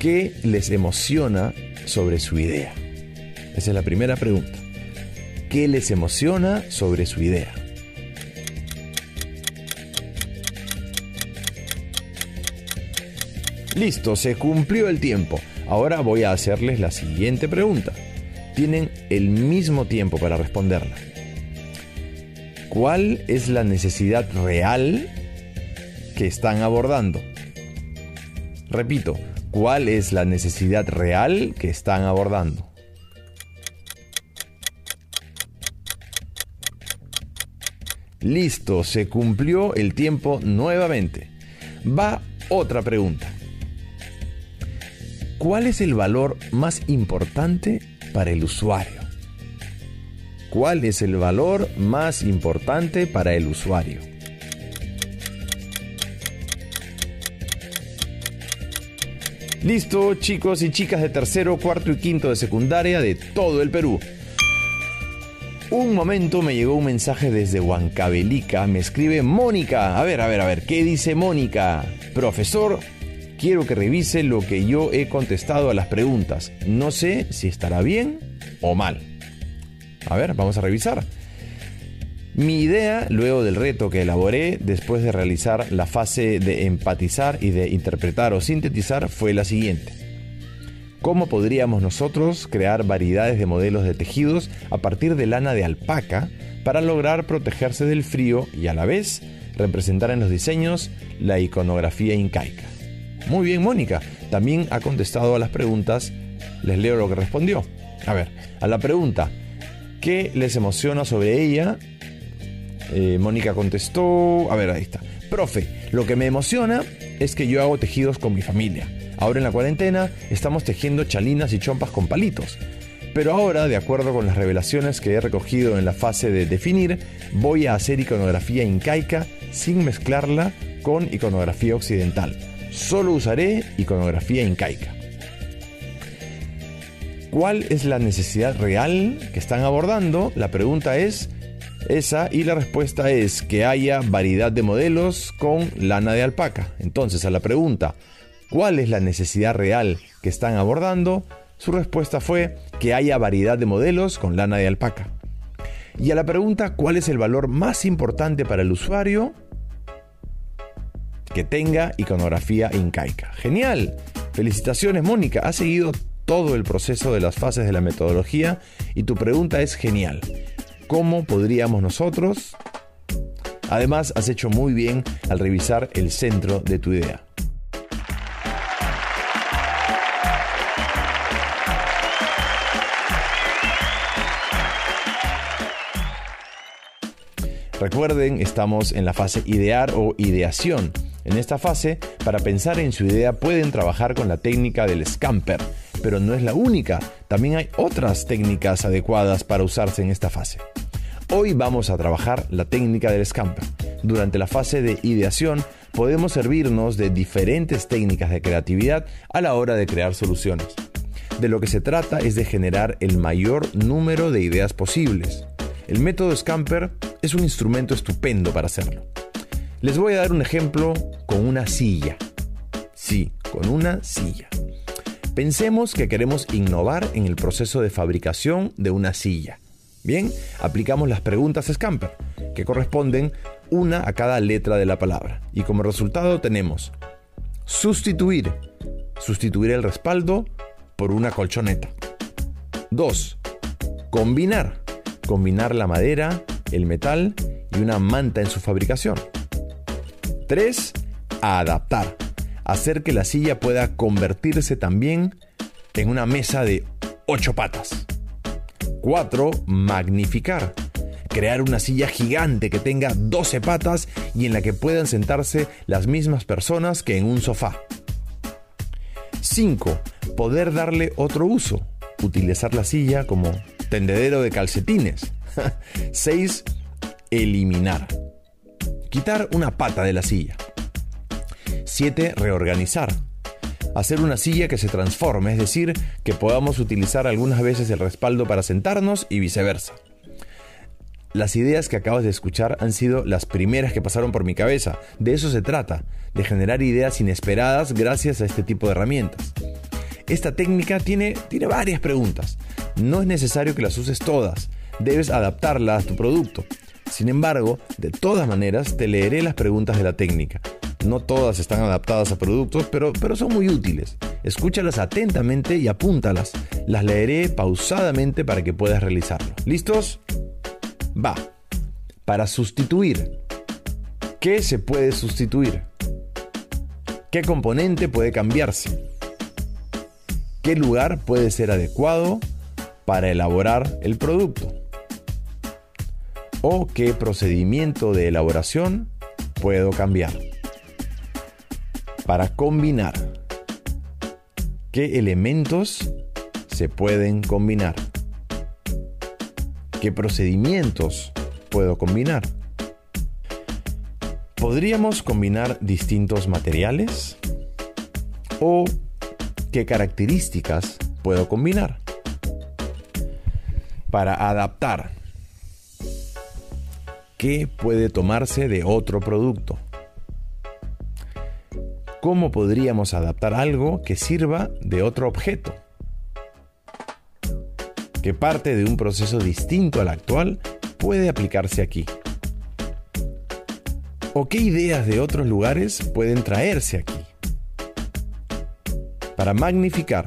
¿Qué les emociona sobre su idea? Esa es la primera pregunta. ¿Qué les emociona sobre su idea? Listo, se cumplió el tiempo. Ahora voy a hacerles la siguiente pregunta. Tienen el mismo tiempo para responderla. ¿Cuál es la necesidad real que están abordando? Repito, ¿cuál es la necesidad real que están abordando? Listo, se cumplió el tiempo nuevamente. Va otra pregunta. ¿Cuál es el valor más importante para el usuario? ¿Cuál es el valor más importante para el usuario? Listo, chicos y chicas de tercero, cuarto y quinto de secundaria de todo el Perú. Un momento me llegó un mensaje desde Huancavelica. Me escribe Mónica. A ver, a ver, a ver, ¿qué dice Mónica? Profesor, quiero que revise lo que yo he contestado a las preguntas. No sé si estará bien o mal. A ver, vamos a revisar. Mi idea, luego del reto que elaboré después de realizar la fase de empatizar y de interpretar o sintetizar, fue la siguiente. ¿Cómo podríamos nosotros crear variedades de modelos de tejidos a partir de lana de alpaca para lograr protegerse del frío y a la vez representar en los diseños la iconografía incaica? Muy bien, Mónica. También ha contestado a las preguntas. Les leo lo que respondió. A ver, a la pregunta, ¿qué les emociona sobre ella? Eh, Mónica contestó, a ver, ahí está. Profe, lo que me emociona es que yo hago tejidos con mi familia. Ahora en la cuarentena estamos tejiendo chalinas y chompas con palitos. Pero ahora, de acuerdo con las revelaciones que he recogido en la fase de definir, voy a hacer iconografía incaica sin mezclarla con iconografía occidental solo usaré iconografía incaica. ¿Cuál es la necesidad real que están abordando? La pregunta es esa y la respuesta es que haya variedad de modelos con lana de alpaca. Entonces a la pregunta, ¿cuál es la necesidad real que están abordando? Su respuesta fue que haya variedad de modelos con lana de alpaca. Y a la pregunta, ¿cuál es el valor más importante para el usuario? que tenga iconografía incaica. Genial. Felicitaciones Mónica, has seguido todo el proceso de las fases de la metodología y tu pregunta es genial. ¿Cómo podríamos nosotros? Además, has hecho muy bien al revisar el centro de tu idea. Recuerden, estamos en la fase idear o ideación. En esta fase, para pensar en su idea pueden trabajar con la técnica del scamper, pero no es la única, también hay otras técnicas adecuadas para usarse en esta fase. Hoy vamos a trabajar la técnica del scamper. Durante la fase de ideación podemos servirnos de diferentes técnicas de creatividad a la hora de crear soluciones. De lo que se trata es de generar el mayor número de ideas posibles. El método Scamper es un instrumento estupendo para hacerlo. Les voy a dar un ejemplo con una silla. Sí, con una silla. Pensemos que queremos innovar en el proceso de fabricación de una silla. Bien, aplicamos las preguntas Scamper, que corresponden una a cada letra de la palabra. Y como resultado tenemos sustituir, sustituir el respaldo por una colchoneta. 2. Combinar, combinar la madera, el metal y una manta en su fabricación. 3. Adaptar. Hacer que la silla pueda convertirse también en una mesa de 8 patas. 4. Magnificar. Crear una silla gigante que tenga 12 patas y en la que puedan sentarse las mismas personas que en un sofá. 5. Poder darle otro uso. Utilizar la silla como tendedero de calcetines. 6. Eliminar quitar una pata de la silla. 7. Reorganizar. Hacer una silla que se transforme, es decir, que podamos utilizar algunas veces el respaldo para sentarnos y viceversa. Las ideas que acabas de escuchar han sido las primeras que pasaron por mi cabeza. De eso se trata, de generar ideas inesperadas gracias a este tipo de herramientas. Esta técnica tiene, tiene varias preguntas. No es necesario que las uses todas. Debes adaptarla a tu producto. Sin embargo, de todas maneras, te leeré las preguntas de la técnica. No todas están adaptadas a productos, pero, pero son muy útiles. Escúchalas atentamente y apúntalas. Las leeré pausadamente para que puedas realizarlo. ¿Listos? Va. Para sustituir. ¿Qué se puede sustituir? ¿Qué componente puede cambiarse? ¿Qué lugar puede ser adecuado para elaborar el producto? ¿O qué procedimiento de elaboración puedo cambiar? Para combinar. ¿Qué elementos se pueden combinar? ¿Qué procedimientos puedo combinar? ¿Podríamos combinar distintos materiales? ¿O qué características puedo combinar? Para adaptar. ¿Qué puede tomarse de otro producto? ¿Cómo podríamos adaptar algo que sirva de otro objeto? ¿Qué parte de un proceso distinto al actual puede aplicarse aquí? ¿O qué ideas de otros lugares pueden traerse aquí? Para magnificar,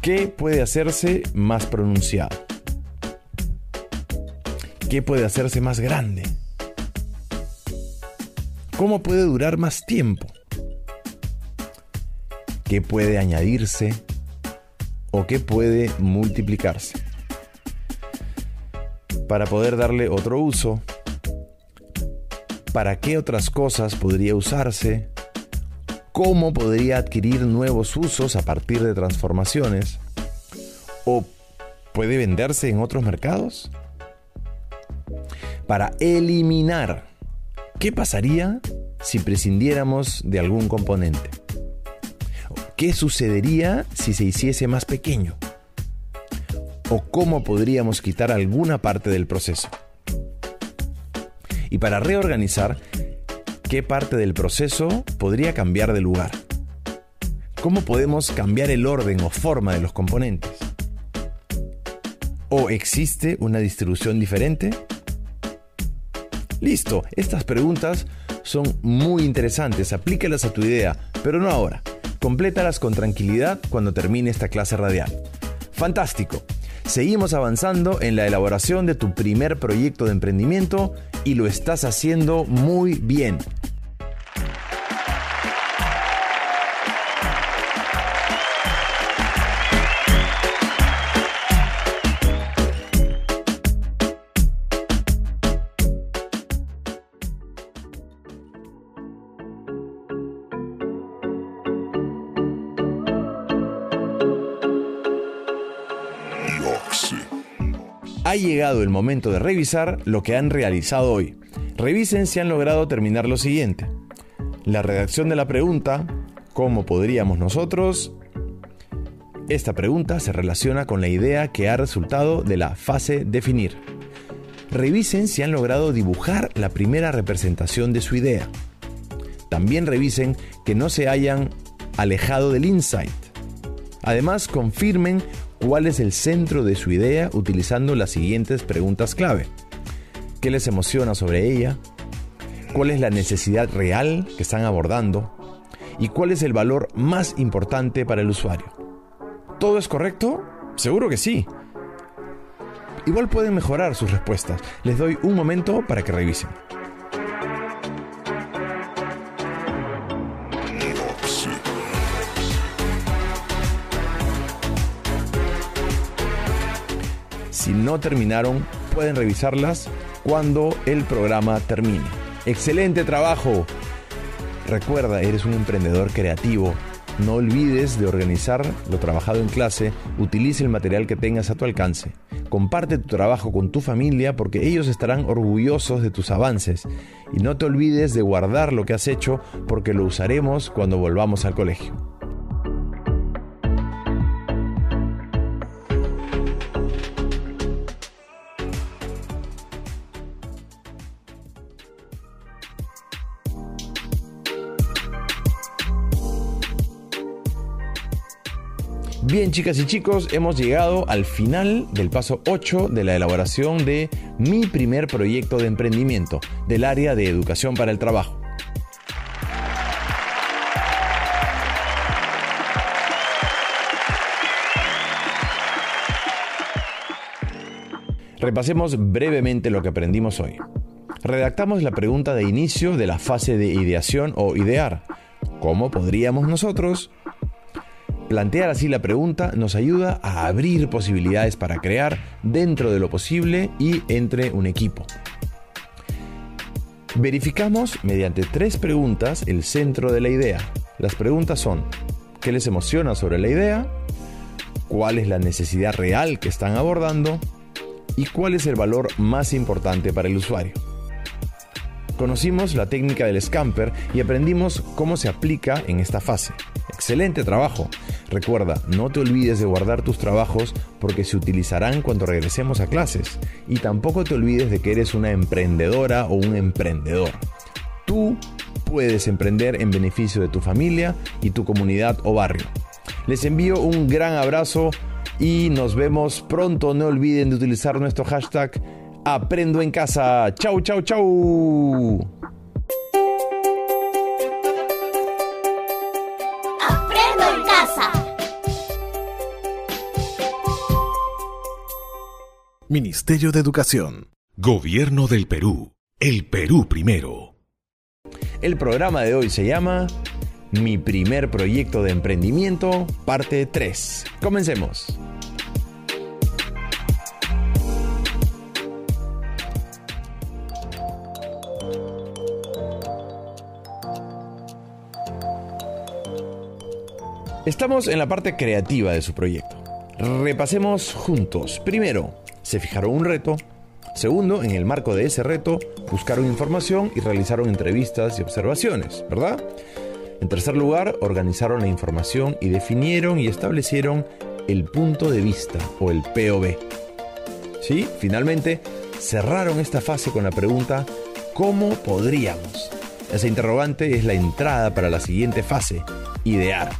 ¿qué puede hacerse más pronunciado? ¿Qué puede hacerse más grande? ¿Cómo puede durar más tiempo? ¿Qué puede añadirse o qué puede multiplicarse? Para poder darle otro uso, para qué otras cosas podría usarse, cómo podría adquirir nuevos usos a partir de transformaciones, o puede venderse en otros mercados. Para eliminar, ¿qué pasaría si prescindiéramos de algún componente? ¿Qué sucedería si se hiciese más pequeño? ¿O cómo podríamos quitar alguna parte del proceso? y para reorganizar qué parte del proceso podría cambiar de lugar. ¿Cómo podemos cambiar el orden o forma de los componentes? ¿O existe una distribución diferente? Listo, estas preguntas son muy interesantes, aplícalas a tu idea, pero no ahora. Complétalas con tranquilidad cuando termine esta clase radial. Fantástico. Seguimos avanzando en la elaboración de tu primer proyecto de emprendimiento y lo estás haciendo muy bien. El momento de revisar lo que han realizado hoy. Revisen si han logrado terminar lo siguiente. La redacción de la pregunta, ¿cómo podríamos nosotros? Esta pregunta se relaciona con la idea que ha resultado de la fase definir. Revisen si han logrado dibujar la primera representación de su idea. También revisen que no se hayan alejado del insight. Además, confirmen cuál es el centro de su idea utilizando las siguientes preguntas clave. ¿Qué les emociona sobre ella? ¿Cuál es la necesidad real que están abordando? ¿Y cuál es el valor más importante para el usuario? ¿Todo es correcto? Seguro que sí. Igual pueden mejorar sus respuestas. Les doy un momento para que revisen. Si no terminaron, pueden revisarlas cuando el programa termine. ¡Excelente trabajo! Recuerda, eres un emprendedor creativo. No olvides de organizar lo trabajado en clase, utilice el material que tengas a tu alcance. Comparte tu trabajo con tu familia porque ellos estarán orgullosos de tus avances. Y no te olvides de guardar lo que has hecho porque lo usaremos cuando volvamos al colegio. Bien, chicas y chicos, hemos llegado al final del paso 8 de la elaboración de mi primer proyecto de emprendimiento del área de educación para el trabajo. Repasemos brevemente lo que aprendimos hoy. Redactamos la pregunta de inicio de la fase de ideación o idear. ¿Cómo podríamos nosotros? Plantear así la pregunta nos ayuda a abrir posibilidades para crear dentro de lo posible y entre un equipo. Verificamos mediante tres preguntas el centro de la idea. Las preguntas son, ¿qué les emociona sobre la idea? ¿Cuál es la necesidad real que están abordando? ¿Y cuál es el valor más importante para el usuario? Conocimos la técnica del scamper y aprendimos cómo se aplica en esta fase. Excelente trabajo. Recuerda, no te olvides de guardar tus trabajos porque se utilizarán cuando regresemos a clases. Y tampoco te olvides de que eres una emprendedora o un emprendedor. Tú puedes emprender en beneficio de tu familia y tu comunidad o barrio. Les envío un gran abrazo y nos vemos pronto. No olviden de utilizar nuestro hashtag Aprendo en casa. Chau, chau, chau. Ministerio de Educación. Gobierno del Perú. El Perú primero. El programa de hoy se llama Mi primer proyecto de emprendimiento, parte 3. Comencemos. Estamos en la parte creativa de su proyecto. Repasemos juntos. Primero, se fijaron un reto. Segundo, en el marco de ese reto, buscaron información y realizaron entrevistas y observaciones, ¿verdad? En tercer lugar, organizaron la información y definieron y establecieron el punto de vista o el POV. ¿Sí? Finalmente, cerraron esta fase con la pregunta ¿cómo podríamos? Esa interrogante es la entrada para la siguiente fase, idear.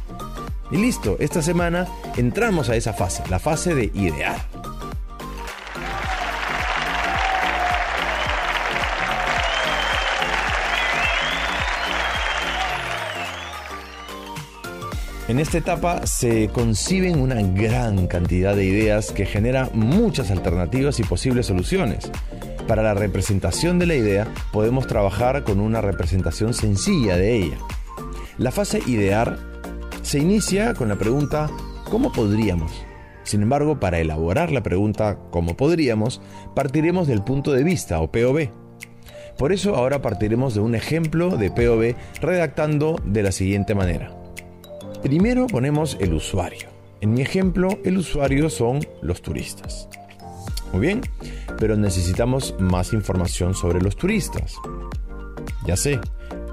Y listo, esta semana entramos a esa fase, la fase de idear. En esta etapa se conciben una gran cantidad de ideas que genera muchas alternativas y posibles soluciones. Para la representación de la idea podemos trabajar con una representación sencilla de ella. La fase idear se inicia con la pregunta ¿cómo podríamos? Sin embargo, para elaborar la pregunta ¿cómo podríamos? partiremos del punto de vista o POV. Por eso ahora partiremos de un ejemplo de POV redactando de la siguiente manera. Primero ponemos el usuario. En mi ejemplo, el usuario son los turistas. Muy bien, pero necesitamos más información sobre los turistas. Ya sé,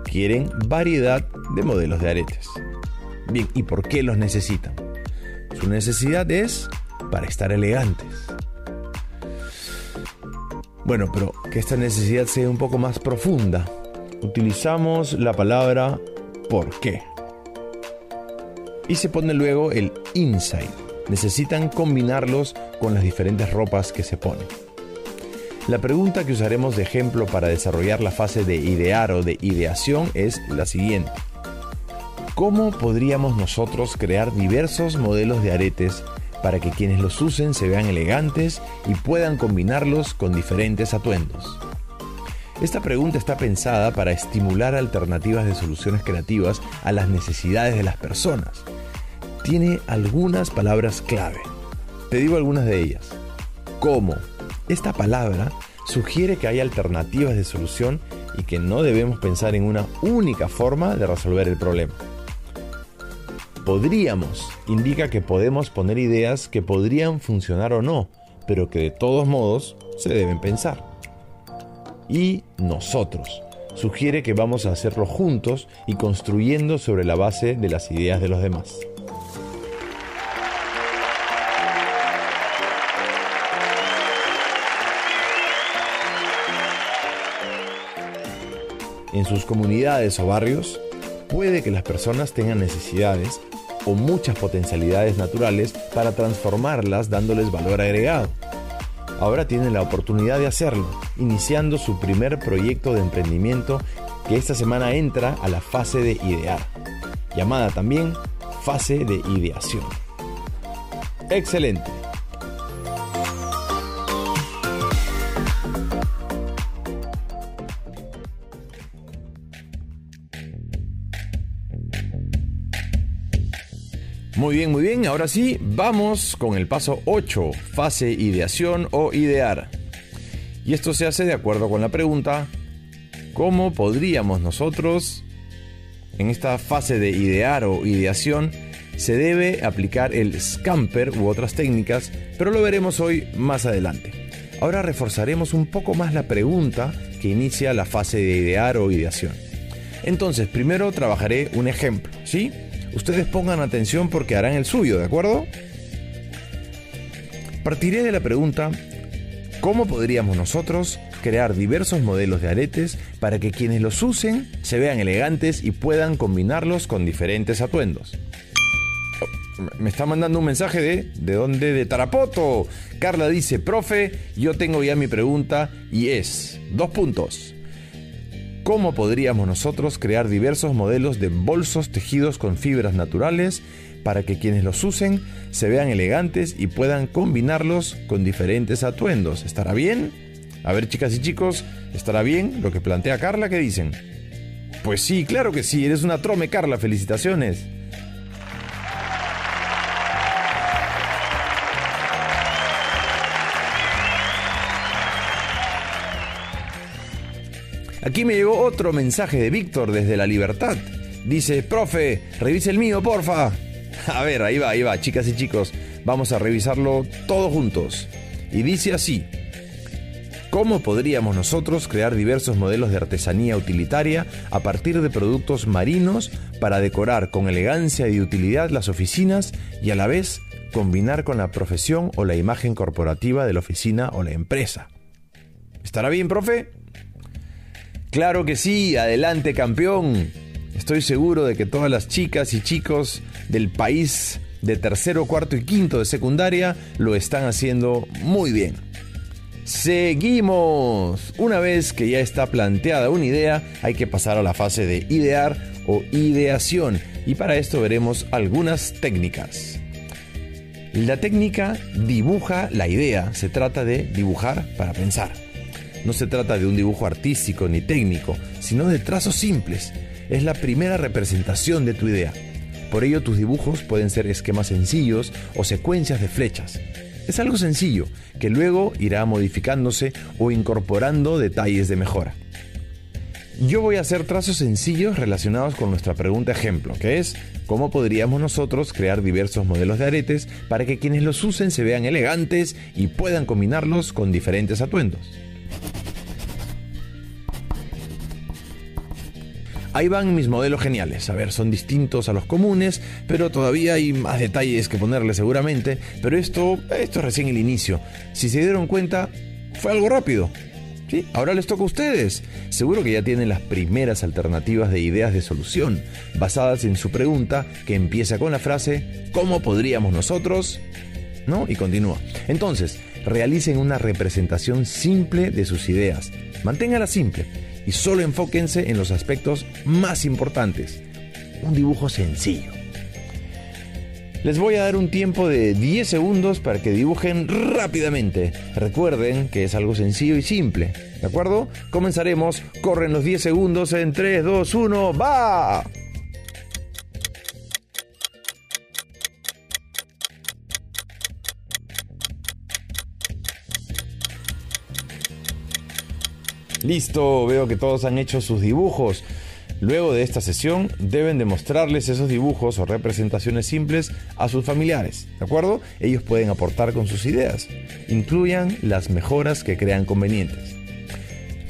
quieren variedad de modelos de aretes. Bien, ¿y por qué los necesitan? Su necesidad es para estar elegantes. Bueno, pero que esta necesidad sea un poco más profunda, utilizamos la palabra por qué. Y se pone luego el insight. Necesitan combinarlos con las diferentes ropas que se ponen. La pregunta que usaremos de ejemplo para desarrollar la fase de idear o de ideación es la siguiente. ¿Cómo podríamos nosotros crear diversos modelos de aretes para que quienes los usen se vean elegantes y puedan combinarlos con diferentes atuendos? Esta pregunta está pensada para estimular alternativas de soluciones creativas a las necesidades de las personas. Tiene algunas palabras clave. Te digo algunas de ellas. ¿Cómo? Esta palabra sugiere que hay alternativas de solución y que no debemos pensar en una única forma de resolver el problema podríamos indica que podemos poner ideas que podrían funcionar o no, pero que de todos modos se deben pensar. Y nosotros sugiere que vamos a hacerlo juntos y construyendo sobre la base de las ideas de los demás. En sus comunidades o barrios, puede que las personas tengan necesidades o muchas potencialidades naturales para transformarlas dándoles valor agregado. Ahora tiene la oportunidad de hacerlo, iniciando su primer proyecto de emprendimiento que esta semana entra a la fase de idear, llamada también fase de ideación. Excelente. Muy bien, muy bien. Ahora sí, vamos con el paso 8, fase ideación o idear. Y esto se hace de acuerdo con la pregunta, ¿cómo podríamos nosotros, en esta fase de idear o ideación, se debe aplicar el scamper u otras técnicas, pero lo veremos hoy más adelante. Ahora reforzaremos un poco más la pregunta que inicia la fase de idear o ideación. Entonces, primero trabajaré un ejemplo, ¿sí? Ustedes pongan atención porque harán el suyo, ¿de acuerdo? Partiré de la pregunta, ¿cómo podríamos nosotros crear diversos modelos de aretes para que quienes los usen se vean elegantes y puedan combinarlos con diferentes atuendos? Oh, me está mandando un mensaje de ¿de dónde? De Tarapoto. Carla dice, profe, yo tengo ya mi pregunta y es, dos puntos. ¿Cómo podríamos nosotros crear diversos modelos de bolsos tejidos con fibras naturales para que quienes los usen se vean elegantes y puedan combinarlos con diferentes atuendos? ¿Estará bien? A ver, chicas y chicos, ¿estará bien lo que plantea Carla? ¿Qué dicen? Pues sí, claro que sí, eres una trome, Carla, felicitaciones. Aquí me llegó otro mensaje de Víctor desde La Libertad. Dice, profe, revise el mío, porfa. A ver, ahí va, ahí va, chicas y chicos. Vamos a revisarlo todos juntos. Y dice así. ¿Cómo podríamos nosotros crear diversos modelos de artesanía utilitaria a partir de productos marinos para decorar con elegancia y utilidad las oficinas y a la vez combinar con la profesión o la imagen corporativa de la oficina o la empresa? ¿Estará bien, profe? Claro que sí, adelante campeón. Estoy seguro de que todas las chicas y chicos del país de tercero, cuarto y quinto de secundaria lo están haciendo muy bien. Seguimos. Una vez que ya está planteada una idea, hay que pasar a la fase de idear o ideación y para esto veremos algunas técnicas. La técnica dibuja la idea, se trata de dibujar para pensar. No se trata de un dibujo artístico ni técnico, sino de trazos simples. Es la primera representación de tu idea. Por ello tus dibujos pueden ser esquemas sencillos o secuencias de flechas. Es algo sencillo, que luego irá modificándose o incorporando detalles de mejora. Yo voy a hacer trazos sencillos relacionados con nuestra pregunta ejemplo, que es cómo podríamos nosotros crear diversos modelos de aretes para que quienes los usen se vean elegantes y puedan combinarlos con diferentes atuendos. Ahí van mis modelos geniales. A ver, son distintos a los comunes, pero todavía hay más detalles que ponerle seguramente. Pero esto, esto es recién el inicio. Si se dieron cuenta, fue algo rápido. ¿Sí? Ahora les toca a ustedes. Seguro que ya tienen las primeras alternativas de ideas de solución, basadas en su pregunta que empieza con la frase ¿Cómo podríamos nosotros? ¿No? Y continúa. Entonces, realicen una representación simple de sus ideas. Manténgala simple y solo enfóquense en los aspectos más importantes. Un dibujo sencillo. Les voy a dar un tiempo de 10 segundos para que dibujen rápidamente. Recuerden que es algo sencillo y simple. ¿De acuerdo? Comenzaremos. Corren los 10 segundos en 3, 2, 1. ¡Va! Listo, veo que todos han hecho sus dibujos. Luego de esta sesión deben demostrarles esos dibujos o representaciones simples a sus familiares, ¿de acuerdo? Ellos pueden aportar con sus ideas. Incluyan las mejoras que crean convenientes.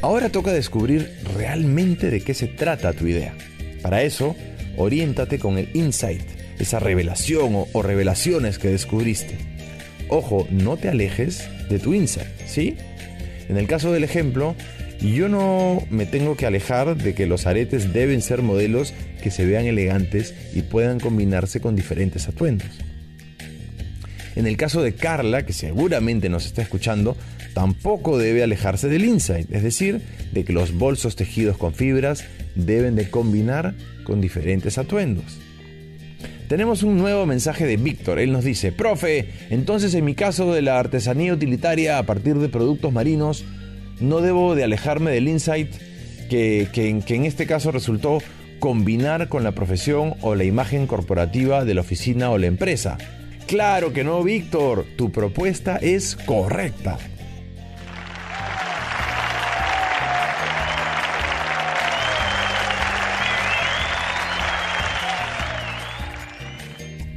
Ahora toca descubrir realmente de qué se trata tu idea. Para eso, oriéntate con el insight, esa revelación o, o revelaciones que descubriste. Ojo, no te alejes de tu insight, ¿sí? En el caso del ejemplo, yo no me tengo que alejar de que los aretes deben ser modelos que se vean elegantes y puedan combinarse con diferentes atuendos. En el caso de Carla, que seguramente nos está escuchando, tampoco debe alejarse del insight, es decir, de que los bolsos tejidos con fibras deben de combinar con diferentes atuendos. Tenemos un nuevo mensaje de Víctor. Él nos dice, profe, entonces en mi caso de la artesanía utilitaria a partir de productos marinos, no debo de alejarme del insight que, que en este caso resultó combinar con la profesión o la imagen corporativa de la oficina o la empresa. Claro que no, Víctor, tu propuesta es correcta.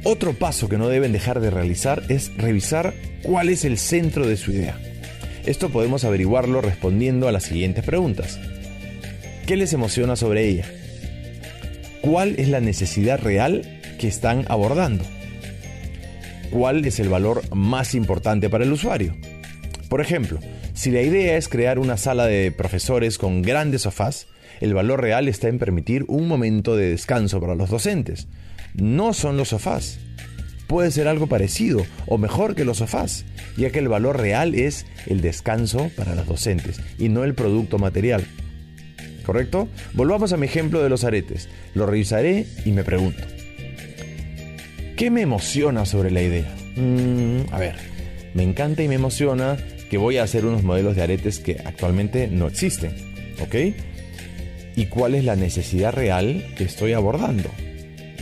Otro paso que no deben dejar de realizar es revisar cuál es el centro de su idea. Esto podemos averiguarlo respondiendo a las siguientes preguntas. ¿Qué les emociona sobre ella? ¿Cuál es la necesidad real que están abordando? ¿Cuál es el valor más importante para el usuario? Por ejemplo, si la idea es crear una sala de profesores con grandes sofás, el valor real está en permitir un momento de descanso para los docentes. No son los sofás. Puede ser algo parecido o mejor que los sofás, ya que el valor real es el descanso para los docentes y no el producto material. ¿Correcto? Volvamos a mi ejemplo de los aretes. Lo revisaré y me pregunto. ¿Qué me emociona sobre la idea? Mm, a ver, me encanta y me emociona que voy a hacer unos modelos de aretes que actualmente no existen. ¿Ok? ¿Y cuál es la necesidad real que estoy abordando?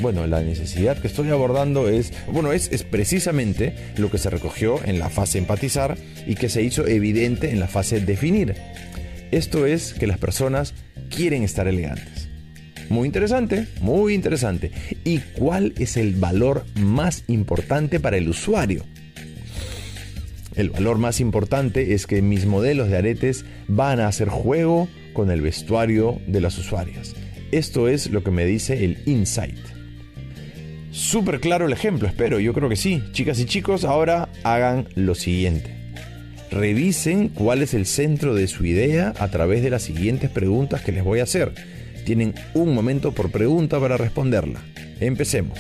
Bueno, la necesidad que estoy abordando es, bueno, es, es, precisamente lo que se recogió en la fase empatizar y que se hizo evidente en la fase definir. Esto es que las personas quieren estar elegantes. Muy interesante, muy interesante. ¿Y cuál es el valor más importante para el usuario? El valor más importante es que mis modelos de aretes van a hacer juego con el vestuario de las usuarias. Esto es lo que me dice el insight. Súper claro el ejemplo, espero, yo creo que sí. Chicas y chicos, ahora hagan lo siguiente. Revisen cuál es el centro de su idea a través de las siguientes preguntas que les voy a hacer. Tienen un momento por pregunta para responderla. Empecemos.